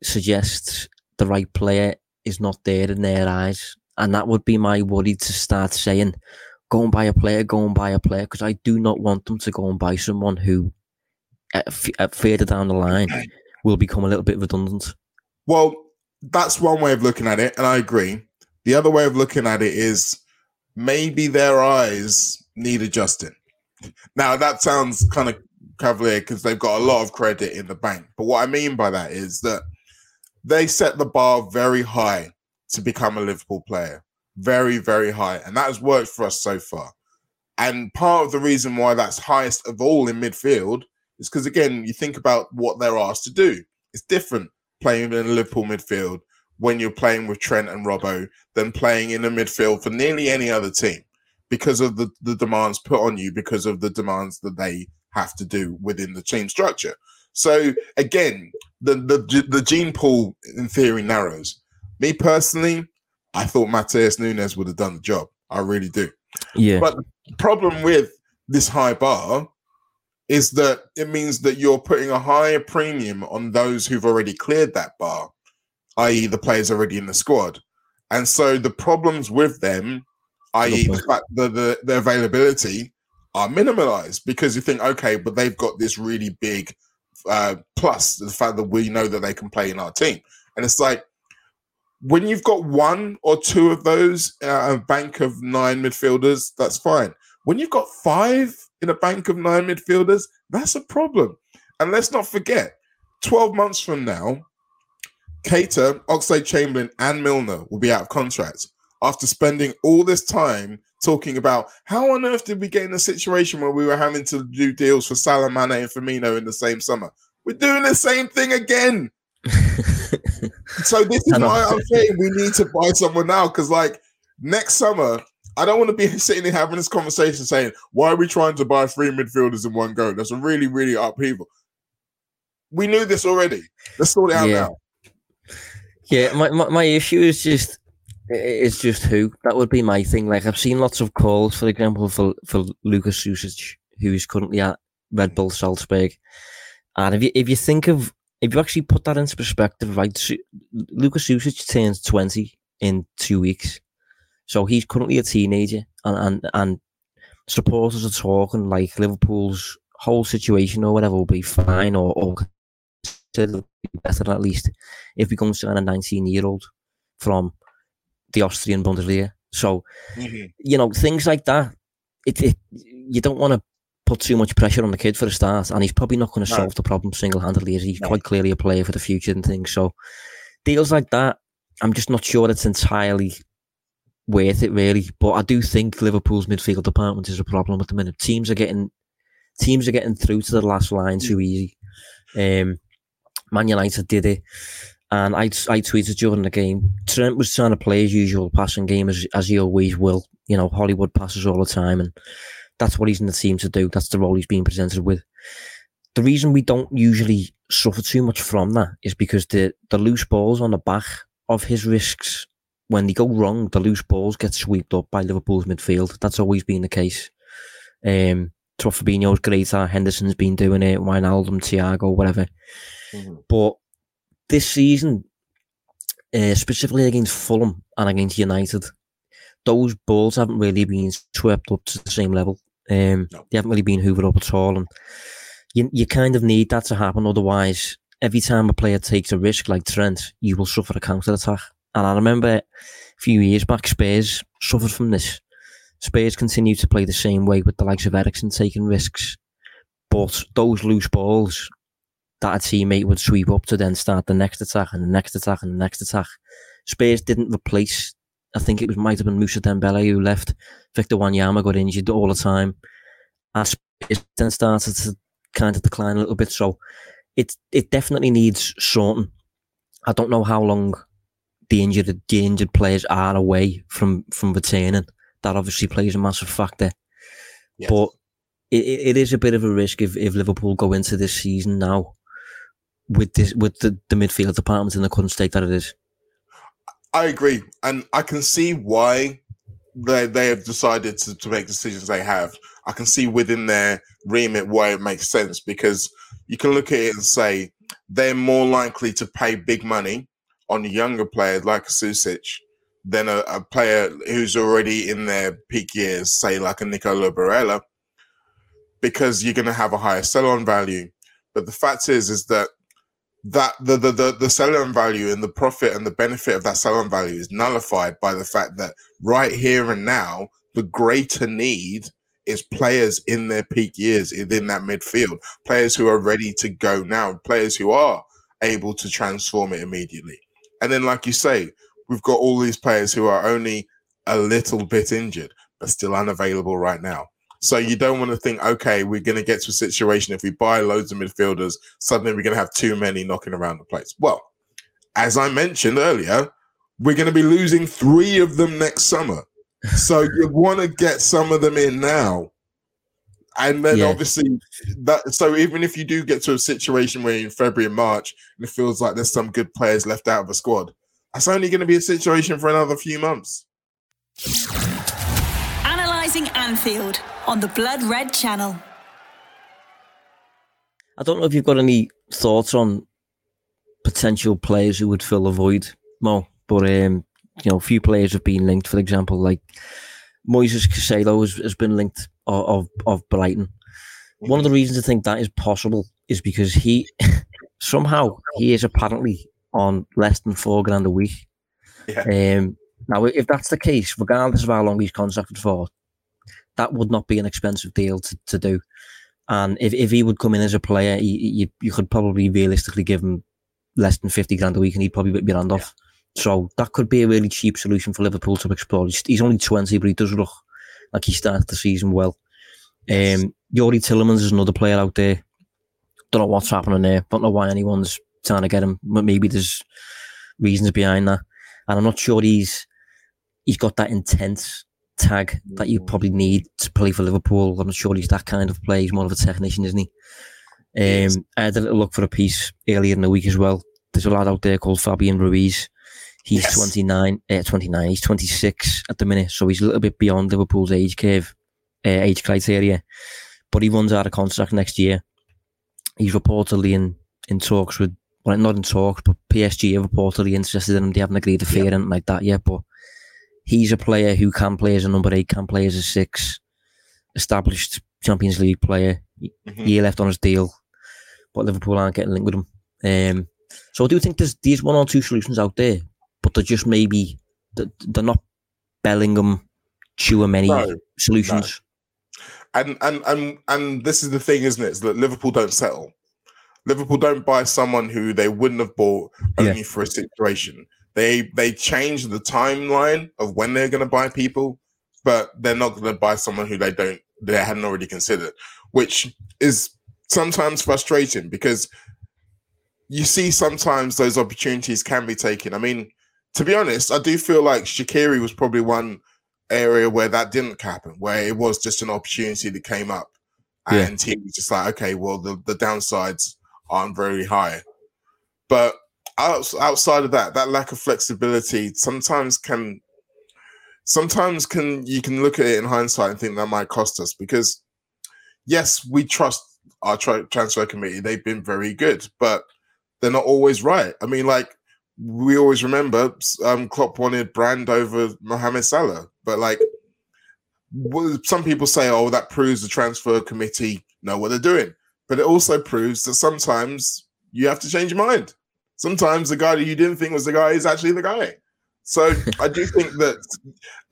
suggests the right player is not there in their eyes. And that would be my worry to start saying, go and buy a player, go and buy a player, because I do not want them to go and buy someone who, f- uh, further down the line, will become a little bit redundant. Well, that's one way of looking at it, and I agree. The other way of looking at it is maybe their eyes need adjusting. Now, that sounds kind of cavalier because they've got a lot of credit in the bank. But what I mean by that is that they set the bar very high to become a Liverpool player. Very, very high. And that has worked for us so far. And part of the reason why that's highest of all in midfield is because, again, you think about what they're asked to do. It's different playing in Liverpool midfield when you're playing with Trent and Robbo than playing in a midfield for nearly any other team because of the, the demands put on you, because of the demands that they have to do within the team structure. So again, the the the gene pool in theory narrows. Me personally, I thought Matheus Nunes would have done the job. I really do. Yeah. But the problem with this high bar is that it means that you're putting a higher premium on those who've already cleared that bar, i.e., the players already in the squad. And so the problems with them, i.e., the fact that the, the availability are minimalized because you think, okay, but they've got this really big uh, plus the fact that we know that they can play in our team. And it's like when you've got one or two of those, uh, a bank of nine midfielders, that's fine. When you've got five in a bank of nine midfielders, that's a problem. And let's not forget, 12 months from now, Keita, Oxlade Chamberlain, and Milner will be out of contract after spending all this time talking about how on earth did we get in a situation where we were having to do deals for Salah, Mane, and Firmino in the same summer? We're doing the same thing again. so this is why I'm saying we need to buy someone now because, like, next summer, I don't want to be sitting here having this conversation saying, "Why are we trying to buy three midfielders in one go?" That's a really, really upheaval. We knew this already. Let's sort it out Yeah. now. Yeah, my, my, my issue is just it's just who that would be my thing. Like I've seen lots of calls, for example, for for Lucas Sucic, who is currently at Red Bull Salzburg, and if you if you think of if you actually put that into perspective, right, Lucas Sucic turns twenty in two weeks, so he's currently a teenager, and and and supporters are talking like Liverpool's whole situation or whatever will be fine or or considerably better at least if we go and sign a 19 year old from the Austrian Bundesliga. So, mm-hmm. you know, things like that, it, it you don't want to put too much pressure on the kid for a start, and he's probably not going to No. solve the problem single handedly, as he's No. quite clearly a player for the future and things. So, deals like that, I'm just not sure it's entirely worth it, really. But I do think Liverpool's midfield department is a problem at the minute. Teams are getting teams are getting through to the last line too easy. Um, Man United did it. And I, I tweeted during the game, Trent was trying to play his usual passing game as, as he always will. You know, Hollywood passes all the time, and that's what he's in the team to do. That's the role he's being presented with. The reason we don't usually suffer too much from that is because the, the loose balls on the back of his risks, when they go wrong, the loose balls get swept up by Liverpool's midfield. That's always been the case. Um, Fabinho's great at. Henderson's been doing it. Wijnaldum, Thiago, whatever. But this season, uh, specifically against Fulham and against United, those balls haven't really been swept up to the same level. Um, No. They haven't really been hoovered up at all, and you you kind of need that to happen. Otherwise, every time a player takes a risk like Trent, you will suffer a counter attack. And I remember a few years back, Spurs suffered from this. Spurs continue to play the same way with the likes of Eriksen taking risks, but those loose balls that a teammate would sweep up to then start the next attack and the next attack and the next attack. Spurs didn't replace. I think it was might have been Mousa Dembele who left. Victor Wanyama got injured all the time. Spurs then started to kind of decline a little bit. So it it definitely needs sorting. I don't know how long the injured the injured players are away from from returning. That obviously plays a massive factor. Yes. But it, it it is a bit of a risk if, if Liverpool go into this season now with this with the, the midfield department in the current state that it is. I agree, and I can see why they they have decided to, to make decisions they have. I can see within their remit why it makes sense because you can look at it and say they're more likely to pay big money on younger player like Sucic than a, a player who's already in their peak years, say like a Nicola Barella, because you're going to have a higher sell-on value. But the fact is, is that that the the the, the sell-on value and the profit and the benefit of that sell-on value is nullified by the fact that right here and now the greater need is players in their peak years within that midfield. Players who are ready to go now. Players who are able to transform it immediately. And then like you say we've got all these players who are only a little bit injured but still unavailable right now so you don't want to think, okay, we're going to get to a situation if we buy loads of midfielders, suddenly we're going to have too many knocking around the place. Well, as I mentioned earlier, we're going to be losing three of them next summer. So you want to get some of them in now. And then Yeah. obviously that so even if you do get to a situation where in February and March and it feels like there's some good players left out of the squad, that's only going to be a situation for another few months. Analysing Anfield on the Blood Red Channel. I don't know if you've got any thoughts on potential players who would fill the void, Mo. But um, you know, a few players have been linked. For example, like Moises Caicedo has, has been linked of, of of Brighton. One of the reasons I think that is possible is because he somehow he is apparently on less than four grand a week. Yeah. Um, now, if that's the case, regardless of how long he's contracted for, that would not be an expensive deal to, to do. And if, if he would come in as a player, he, you, you could probably realistically give him less than 50 grand a week and he'd probably your hand off. So that could be a really cheap solution for Liverpool to explore. He's, he's only 20, but he does look like he started the season well. Um, Youri Tielemans is another player out there. Don't know what's happening there. Don't know why anyone's trying to get him. But maybe there's reasons behind that. And I'm not sure he's he's got that intense tag that you probably need to play for Liverpool. I'm not sure he's that kind of player. He's more of a technician, isn't he? Um, I had a little look for a piece earlier in the week as well. There's a lad out there called Fabian Ruiz. He's Yes. 29, uh, 29. He's 26 at the minute, so he's a little bit beyond Liverpool's age curve, uh, age criteria. But he runs out of contract next year. He's reportedly in, in talks with, well, not in talks, but PSG are reportedly interested in him. They haven't agreed a fee or anything like that yet, but he's a player who can play as a number eight, can play as a six, established Champions League player. Mhm. He left on his deal, but Liverpool aren't getting linked with him. Um, so I do think there's these one or two solutions out there, but they're just maybe they're, not Bellingham, Chouameni No, solutions. and and and and this is the thing, isn't it? Is that Liverpool don't settle. Liverpool don't buy someone who they wouldn't have bought Yeah. only for a situation. They they change the timeline of when they're going to buy people, but they're not going to buy someone who they don't they hadn't already considered, which is sometimes frustrating because you see sometimes those opportunities can be taken. I mean, to be honest, I do feel like Shaqiri was probably one area where that didn't happen, where it was just an opportunity that came up, Yeah. and he was just like, okay, well, the, the downsides aren't very high, but outside of that, that lack of flexibility sometimes can, sometimes can you can look at it in hindsight and think that might cost us because, yes, we trust our tra- transfer committee; they've been very good, but they're not always right. I mean, like we always remember um, Klopp wanted Brandt over Mohamed Salah, but like some people say, oh, that proves the transfer committee know what they're doing, but it also proves that sometimes you have to change your mind. Sometimes the guy that you didn't think was the guy is actually the guy. So I do think that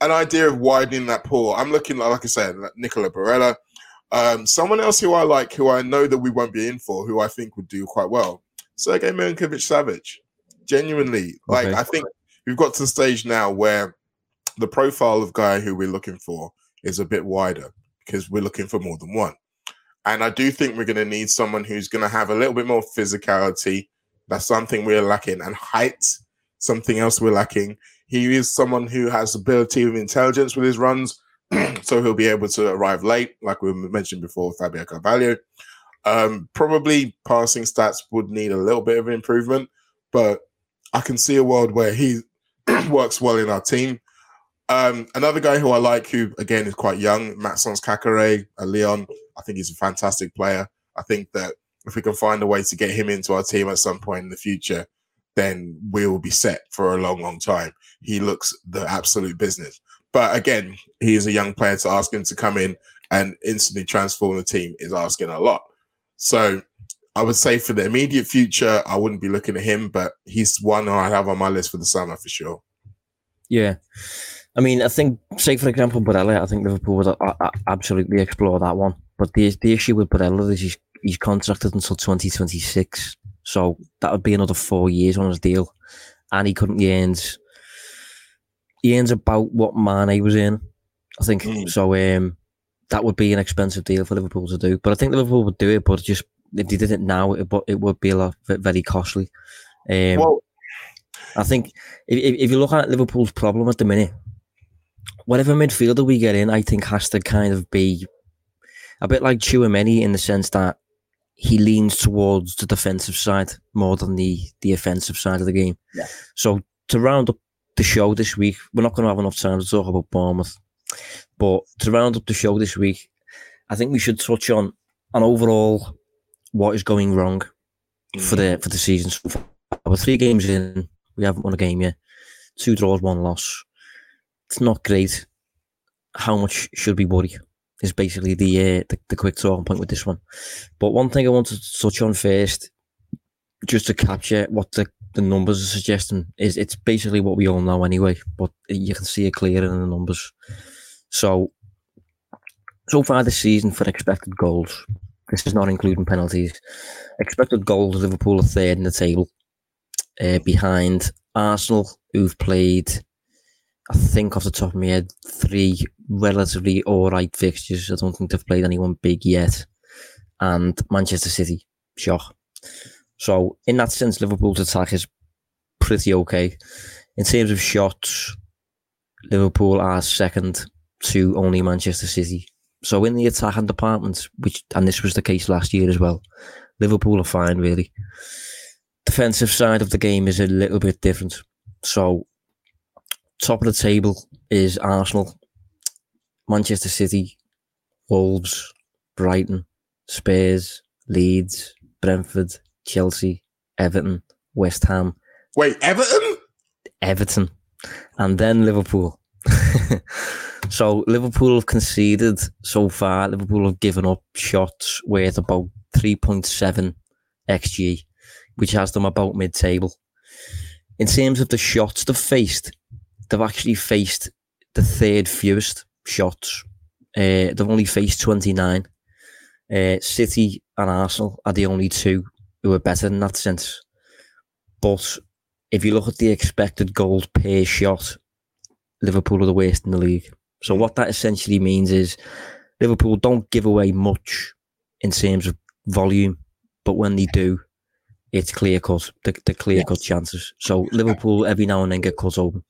an idea of widening that pool. I'm looking like, like I said, Nicola Barella. Um, someone else who I like, who I know that we won't be in for, who I think would do quite well, Sergey Milinkovic Savic. Genuinely, like Okay. I think we've got to the stage now where the profile of guy who we're looking for is a bit wider because we're looking for more than one. And I do think we're going to need someone who's going to have a little bit more physicality. That's something we're lacking, and height, something else we're lacking. He is someone who has ability of intelligence with his runs, so he'll be able to arrive late, like we mentioned before, Fabio Carvalho. Um, probably passing stats would need a little bit of improvement, but I can see a world where he works well in our team. Um, another guy who I like, who again is quite young, Maxence Caqueret, a Lyon. I think he's a fantastic player. I think that if we can find a way to get him into our team at some point in the future, then we will be set for a long, long time. He looks the absolute business. But again, he is a young player to ask him to come in and instantly transform the team is asking a lot. So I would say for the immediate future, I wouldn't be looking at him, but he's one I have on my list for the summer for sure. Yeah. I mean, I think, say for example, Barella, I think Liverpool would absolutely explore that one. But the the issue with Barella is he's, he's contracted until 2026. So that would be another four years on his deal. And he currently earns, he earns about what Mane was in, I think. Mm. So um, that would be an expensive deal for Liverpool to do. But I think Liverpool would do it, but just if they did it now, it, it would be a lot, very costly. Um, well, I think if, if if you look at Liverpool's problem at the minute, whatever midfielder we get in, I think has to kind of be a bit like Chouameni in the sense that he leans towards the defensive side more than the the offensive side of the game. Yeah. So to round up the show this week, we're not going to have enough time to talk about Bournemouth, but to round up the show this week, I think we should touch on an overall what is going wrong for mm. the for the season. So far. We're three games in, we haven't won a game yet. Two draws, one loss. It's not great. How much should we worry? Is basically the, uh, the the quick talking point with this one. But one thing I wanted to touch on first, just to capture what the, the numbers are suggesting, is it's basically what we all know anyway. But you can see it clear in the numbers. So so far this season for expected goals, this is not including penalties. Expected goals, Liverpool are third in the table, uh, behind Arsenal, who've played, I think off the top of my head, three relatively all right fixtures. I don't think they've played anyone big yet, and Manchester City, shock. So in that sense, Liverpool's attack is pretty okay. In terms of shots, Liverpool are second to only Manchester City. So in the attacking department, which and this was the case last year as well, Liverpool are fine really. Defensive side of the game is a little bit different. So top of the table is Arsenal, Manchester City, Wolves, Brighton, Spurs, Leeds, Brentford, Chelsea, Everton, West Ham, Wait, Everton? Everton, and then Liverpool. so Liverpool have conceded so far. Liverpool have given up shots worth about 3.7 xg, which has them about mid-table. In terms of the shots they've faced, they've actually faced the third fewest shots. Uh, they've only faced 29. Uh, City and Arsenal are the only two who are better in that sense. But if you look at the expected goals per shot, Liverpool are the worst in the league. So what that essentially means is Liverpool don't give away much in terms of volume, but when they do, it's clear cut. The, the clear cut chances. So Liverpool every now and then get cut open.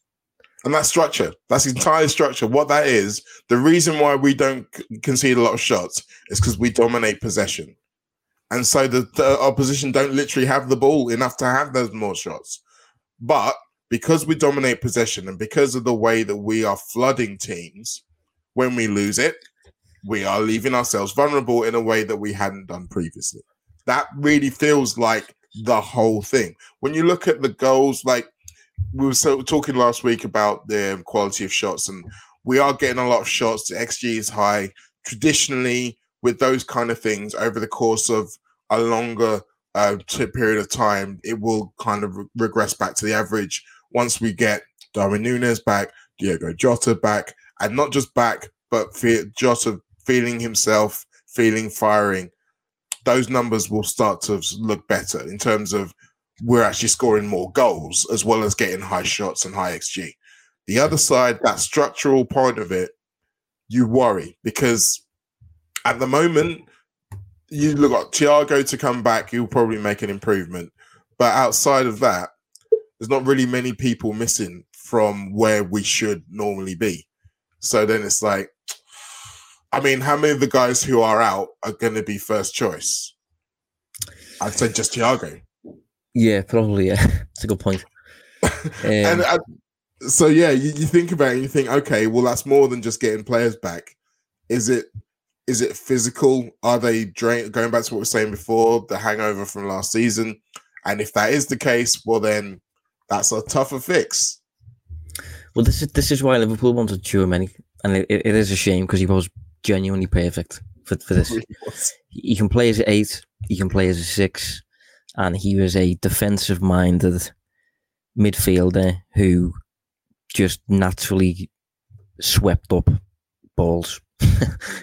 And that's structure. That's entire structure. What that is, the reason why we don't concede a lot of shots is because we dominate possession. And so the, the opposition don't literally have the ball enough to have those more shots. But because we dominate possession and because of the way that we are flooding teams, when we lose it, we are leaving ourselves vulnerable in a way that we hadn't done previously. That really feels like the whole thing. When you look at the goals, like we were so talking last week about the quality of shots, and we are getting a lot of shots. The XG is high. Traditionally, with those kind of things, over the course of a longer uh, period of time, it will kind of re- regress back to the average once we get Darwin Nunez back, Diego Jota back, and not just back, but fe- Jota feeling himself, feeling firing. Those numbers will start to look better in terms of we're actually scoring more goals as well as getting high shots and high XG. The other side, that structural part of it, you worry because at the moment, you look at Thiago to come back, he'll probably make an improvement. But outside of that, there's not really many people missing from where we should normally be. So then it's like, I mean, how many of the guys who are out are going to be first choice? I'd say just Thiago. Yeah, probably. Yeah, it's a good point. and Um, uh, so yeah, you, you think about it and you think, okay, well, that's more than just getting players back. Is it? Is it physical? Are they drain? Going back to what we were saying before, the hangover from last season, and if that is the case, well, then that's a tougher fix. Well, this is this is why Liverpool wanted Chouameni, and it, it is a shame because he was genuinely perfect for, for this. He can play as an eight, he can play as a six, and he was a defensive-minded midfielder who just naturally swept up balls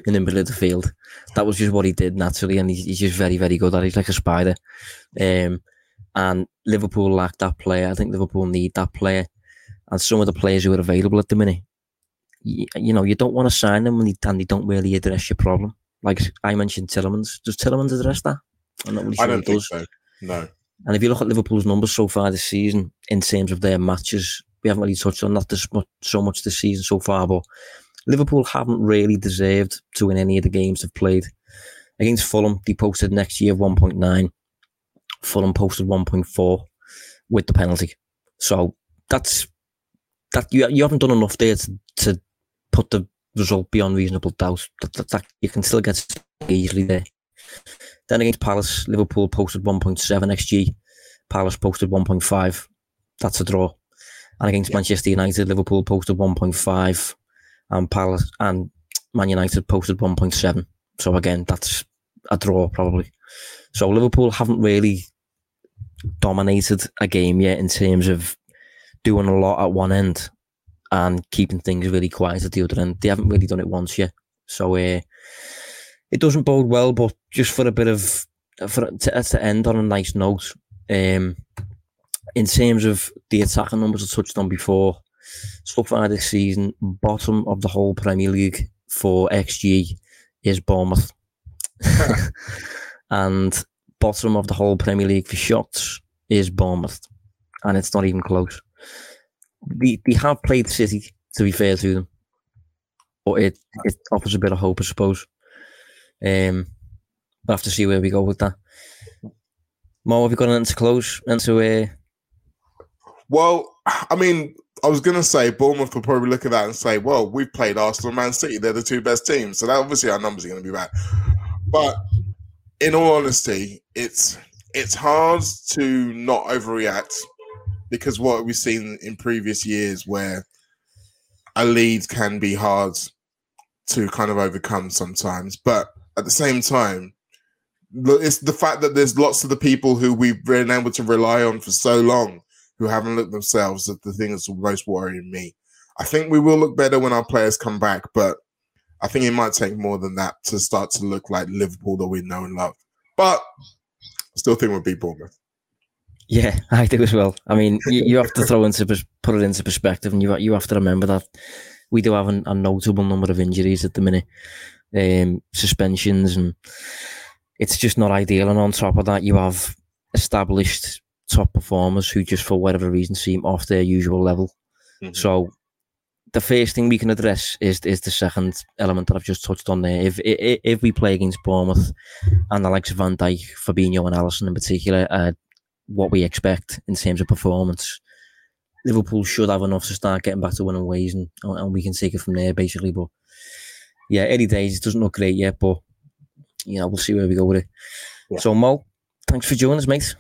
in the middle of the field. That was just what he did naturally, and he's, he's just very, very good at it. He's like a spider. Um, and Liverpool lack that player. I think Liverpool need that player and some of the players who are available at the minute, you, you know, you don't want to sign them when they, and they don't really address your problem. Like I mentioned, Tielemans. Does Tielemans address that? I'm not really sure I don't think does. so. No. And if you look at Liverpool's numbers so far this season in terms of their matches, we haven't really touched on that this much, so much this season so far, but Liverpool haven't really deserved to win any of the games they've played. Against Fulham, they posted next year 1.9. Fulham posted 1.4 with the penalty. So that's that you you haven't done enough there to, to put the result beyond reasonable doubt. That, that, that you can still get easily there. Then against Palace, Liverpool posted 1.7 xg. Palace posted 1.5. That's a draw. And against yeah. Manchester United, Liverpool posted 1.5, and Palace and Man United posted 1.7. So again, that's a draw probably. So Liverpool haven't really dominated a game yet in terms of doing a lot at one end and keeping things really quiet at the other end. They haven't really done it once yet. So uh, it doesn't bode well, but just for a bit of for to, to end on a nice note, um, in terms of the attacking numbers I touched on before, so far this season, bottom of the whole Premier League for XG is Bournemouth, and bottom of the whole Premier League for shots is Bournemouth, and it's not even close. They, they have played City, to be fair to them, but it, it offers a bit of hope, I suppose. Um, we'll have to see where we go with that. Mo, have you got anything to close? Into uh... Well, I mean, I was going to say Bournemouth could probably look at that and say, well, we've played Arsenal and Man City. They're the two best teams. So that obviously our numbers are going to be bad. But in all honesty, it's it's hard to not overreact because what we've seen in previous years where a lead can be hard to kind of overcome sometimes. But at the same time, it's the fact that there's lots of the people who we've been able to rely on for so long who haven't looked themselves at the thing that's most worrying me. I think we will look better when our players come back, but I think it might take more than that to start to look like Liverpool that we know and love. But I still think we'll beat Bournemouth. Yeah, I do as well. I mean, you, you have to throw into put it into perspective, and you you have to remember that we do have an, a notable number of injuries at the minute, um, suspensions, and it's just not ideal. And on top of that, you have established top performers who just for whatever reason seem off their usual level. Mm-hmm. So the first thing we can address is is the second element that I've just touched on there. If if, if we play against Bournemouth and the likes of Van Dijk, Fabinho, and Alisson in particular, uh, what we expect in terms of performance, Liverpool should have enough to start getting back to winning ways, and and we can take it from there basically. But yeah, any days it doesn't look great yet, but you know we'll see where we go with it. Yeah. So Mo, thanks for joining us, mate.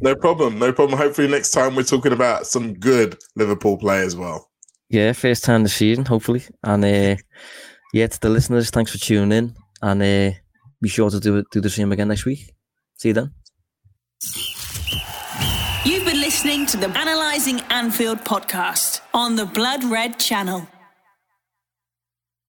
No problem, no problem. Hopefully next time we're talking about some good Liverpool play as well. Yeah, first time this season, hopefully. And uh, yeah, to the listeners, thanks for tuning in. And uh, be sure to do, do the same again next week. See you then. You've been listening to the Analyzing Anfield podcast on the Blood Red channel.